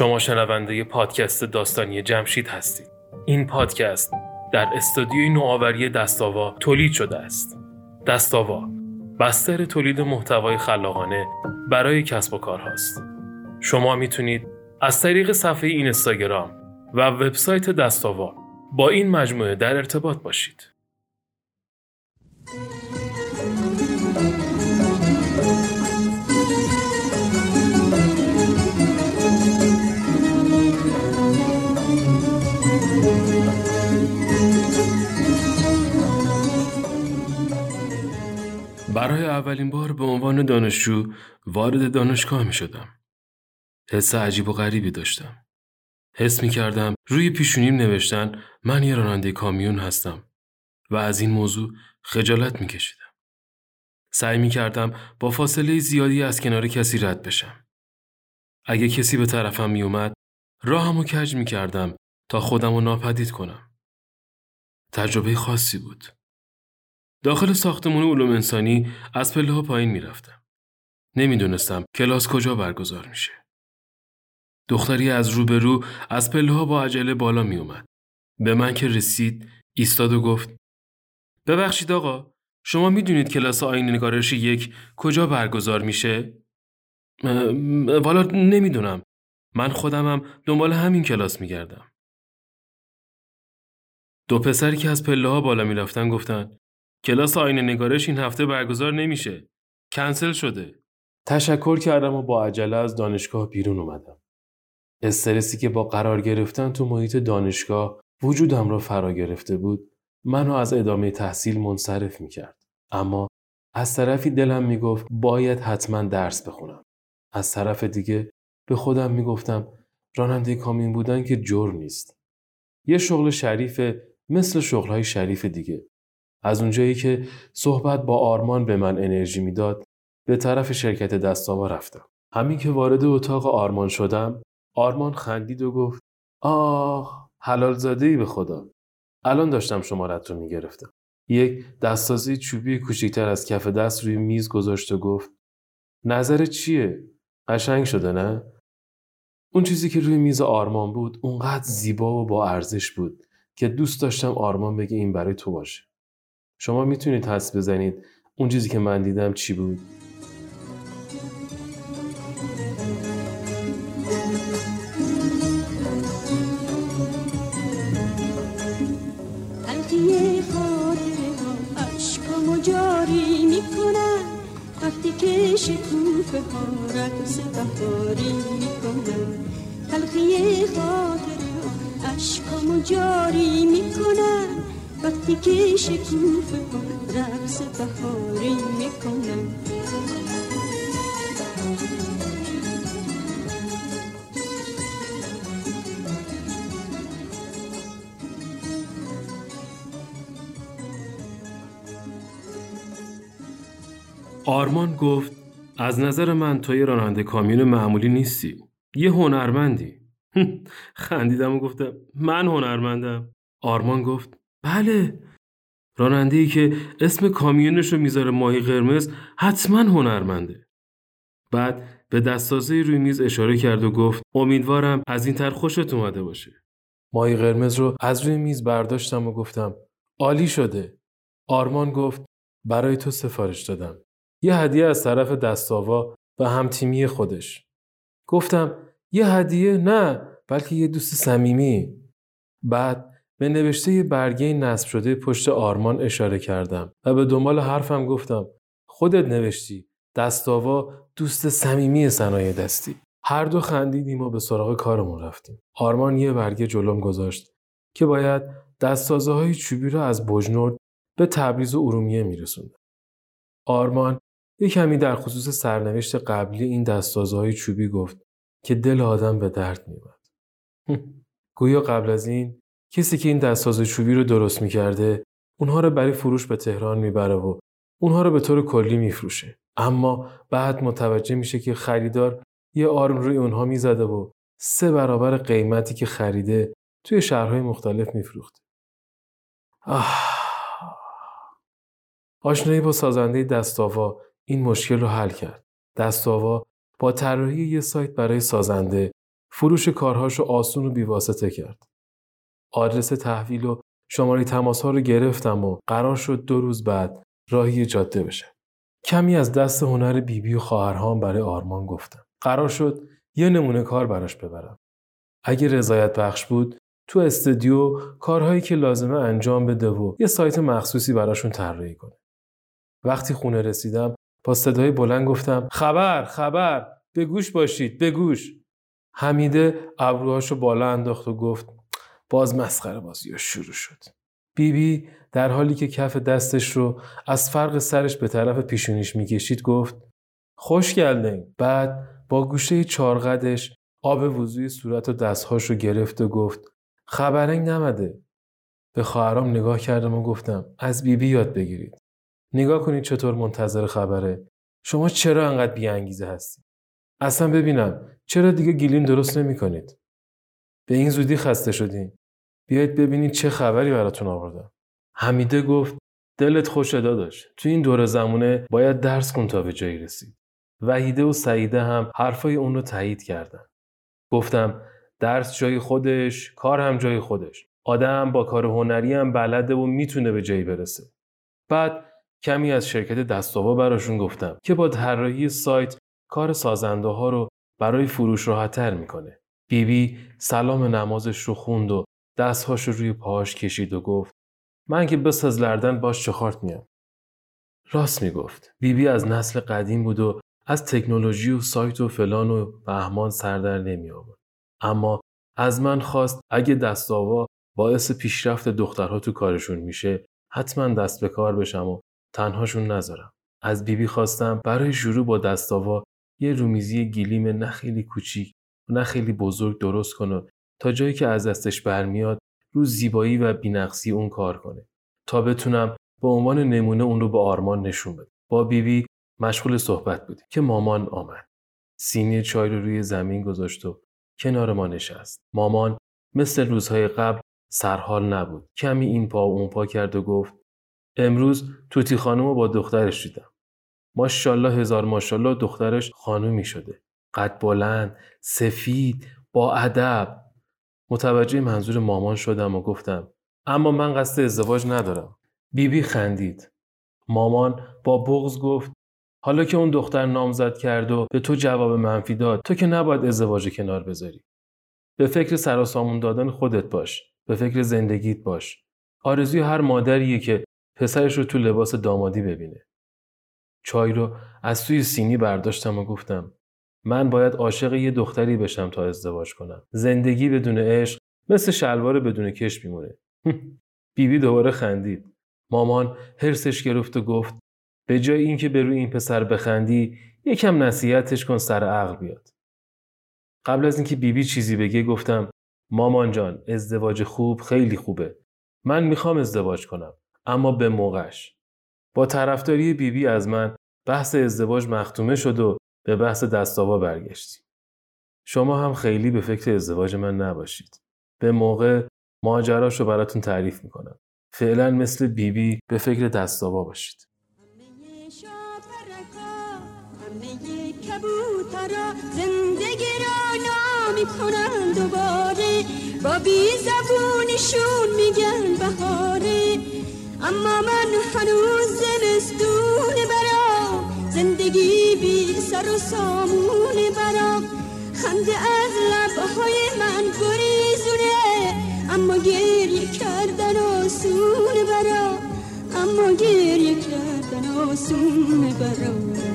شما شنونده پادکست داستانی جمشید هستید. این پادکست در استودیوی نوآوری دستاوا تولید شده است. دستاوا بستر تولید محتوای خلاقانه برای کسب و کارهاست. شما می‌تونید از طریق صفحه این اینستاگرام و وبسایت دستاوا با این مجموعه در ارتباط باشید. برای اولین بار به عنوان دانشجو وارد دانشگاه می شدم. حس عجیب و غریبی داشتم. حس می کردم روی پیشونیم نوشتن من یه راننده کامیون هستم و از این موضوع خجالت می کشیدم. سعی می کردم با فاصله زیادی از کنار کسی رد بشم. اگه کسی به طرفم می اومد راهمو کج می کردم تا خودم رو ناپدید کنم. تجربه خاصی بود. داخل ساختمون علوم انسانی از پله ها پایین می‌رفتم. نمی‌دونستم کلاس کجا برگزار میشه. دختری از روبرو از پله ها با عجله بالا می اومد. به من که رسید ایستاد و گفت ببخشید آقا شما می‌دونید کلاس آین نگارش یک کجا برگزار میشه؟ والا نمی‌دونم. من خودمم دنبال همین کلاس میگردم. دو پسری که از پله ها بالا می‌رفتن گفتن کلاس آینه نگارش این هفته برگزار نمیشه. کنسل شده. تشکر کردم و با عجله از دانشگاه بیرون اومدم. استرسی که با قرار گرفتن تو محیط دانشگاه وجودم را فرا گرفته بود منو از ادامه تحصیل منصرف می‌کرد. اما از طرفی دلم می‌گفت باید حتما درس بخونم. از طرف دیگه به خودم می‌گفتم راننده کامین بودن که جرم نیست. یه شغل شریف مثل شغلهای شریف دیگه. از اونجایی که صحبت با آرمان به من انرژی می‌داد به طرف شرکت دستاوا رفتم. همین که وارد اتاق آرمان شدم آرمان خندید و گفت آه حلال زاده ای به خدا. الان داشتم شمارت رو می‌گرفتم. یک دستازی چوبی کوچیکتر از کف دست روی میز گذاشت و گفت نظر چیه؟ قشنگ شده نه؟ اون چیزی که روی میز آرمان بود اونقدر زیبا و با ارزش بود که دوست داشتم آرمان بگه این برای تو باشه. شما می‌تونید حس بزنید اون چیزی که من دیدم چی بود؟ تلخی خاطره ها عشقامو جاری می‌کنن وقتی که شکوفه ها رقص بهاری تلخی خاطره ها عشقامو جاری می‌کنن وقتی که شکوفه ها رقص بهاری می‌کنن آرمان گفت از نظر من تو یه راننده کامیون معمولی نیستی. یه هنرمندی. خندیدم و گفتم من هنرمندم. آرمان گفت بله. راننده ای که اسم کامیونش رو می‌ذاره ماهی قرمز حتما هنرمنده. بعد به دستازه روی میز اشاره کرد و گفت امیدوارم از این تر خوشت اومده باشه. ماهی قرمز رو از روی میز برداشتم و گفتم عالی شده. آرمان گفت برای تو سفارش دادم. یه هدیه از طرف دستاوا و همتیمی خودش. گفتم یه هدیه نه بلکه یه دوست صمیمی. بعد به نوشته برگه نصب شده پشت آرمان اشاره کردم و به دنبال حرفم گفتم خودت نوشتی دستاوا دوست صمیمی صنایع دستی. هر دو خندیدیم و به سراغ کارمون رفتیم. آرمان یه برگه جلوم گذاشت که باید دستازه های چوبی را از بجنورد به تبریز و ارومیه میرسوند. آرمان یه کمی در خصوص سرنوشت قبلی این دستازهای چوبی گفت که دل آدم به درد میومد. گویا قبل از این کسی که این دستاز چوبی رو درست می‌کرده اونها رو برای فروش به تهران می‌بره و اونها رو به طور کلی میفروشه. اما بعد متوجه میشه که خریدار یه آرم روی اونها می‌زده و سه برابر قیمتی که خریده توی شهرهای مختلف میفروخته. آه. آشنایی با سازنده دستاوا این مشکل رو حل کرد. دستاوا با طراحی یه سایت برای سازنده فروش کارهاشو آسون و بیواسطه کرد. آدرس تحویل و شماره تماس ها رو گرفتم و قرار شد دو روز بعد راهی جاده بشه. کمی از دست هنر بیبی بی و خواهرهام برای آرمان گفتم. قرار شد یه نمونه کار براش ببرم. اگه رضایت بخش بود تو استودیو کارهایی که لازمه انجام بده و یه سایت مخصوصی براشون طراحی کنه. وقتی خونه رسیدم با صدای بلند گفتم خبر خبر به گوش باشید به گوش. حمیده ابروهاشو بالا انداخت و گفت باز مسخره بازی شروع شد. بیبی بی در حالی که کف دستش رو از فرق سرش به طرف پیشونیش می‌کشید گفت خوش گلدین. بعد با گوشه چارقدش آب وضوی صورت و دستهاش رو گرفت و گفت خبرنگ نمده. به خواهرام نگاه کردم و گفتم از بیبی بی یاد بگیرید. نگاه کنید چطور منتظر خبره. شما چرا انقدر بیانگیزه هستید؟ اصلا ببینم چرا دیگه گیلین درست نمی کنید به این زودی خسته شدین. بیایید ببینید چه خبری براتون آوردم. حمیده گفت دلت خوش داشت. تو این دور زمونه باید درس کن تا به جایی رسید. وحیده و سعیده هم حرفای اون رو تایید کردن. گفتم درس جای خودش کار هم جای خودش. آدم با کار هنری هم بلده و می‌تونه به جایی برسه. بعد کمی از شرکت دستاوا براشون گفتم که با طراحی سایت کار سازنده ها رو برای فروش راحتتر می‌کنه. بیبی سلام نمازش رو خوند و دستهاش رو روی پاهاش کشید و گفت من که بس از لردن باش چخارت میام. راست می‌گفت. بیبی از نسل قدیم بود و از تکنولوژی و سایت و فلان و بهمان سردر نمی آورد. اما از من خواست اگه دستاوا باعث پیشرفت دخترها تو کارشون میشه حتما دست به کار بشم و تنهاشون نذارم. از بیبی خواستم برای شروع با دستاوا یه رومیزی گلیم نه خیلی کوچیک نه خیلی بزرگ درست کنه تا جایی که از دستش برمیاد رو زیبایی و بینقصی اون کار کنه. تا بتونم به عنوان نمونه اون رو به آرمان نشون بدم. با بیبی مشغول صحبت بودیم که مامان آمد. سینی چای رو روی زمین گذاشت و کنار ما نشست. مامان مثل روزهای قبل سرحال نبود. کمی این پا و اون پا کرد و گفت امروز توتی خانم رو با دخترش دیدم. ماشاءالله هزار ماشاءالله دخترش خانومی شده. قد بلند سفید با ادب. متوجه منظور مامان شدم و گفتم اما من قصد ازدواج ندارم. بیبی بی خندید. مامان با بغز گفت حالا که اون دختر نامزد کرد و به تو جواب منفی داد تو که نباید ازدواج کنار بذاری. به فکر سراسامون دادن خودت باش. به فکر زندگیت باش. آرزوی هر مادریه که پسرش رو تو لباس دامادی ببینه. چای رو از سوی سینی برداشتم و گفتم من باید عاشق یه دختری بشم تا ازدواج کنم. زندگی بدون عشق مثل شلوار بدون کش میمونه. بیبی دوباره خندید. مامان هرسش گرفت و گفت به جای اینکه به روی این پسر بخندی یکم نصیحتش کن سر عقل بیاد. قبل از اینکه بیبی چیزی بگه گفتم مامان جان ازدواج خوب خیلی خوبه. من می‌خوام ازدواج کنم. اما به موقعش با طرفداری بیبی از من بحث ازدواج مختومه شد و به بحث دستاوا برگشتیم. شما هم خیلی به فکر ازدواج من نباشید. به موقع ماجراش رو براتون تعریف می‌کنم. فعلا مثل بیبی به فکر دستاوا باشید. زندگی را نامی دوباره با بی اما من هنوز زمستون برام زندگی بی سر و سامون برام خنده از لبهای من گریزونه. اما گریه کردن آسون برام اما گریه کردن آسون برام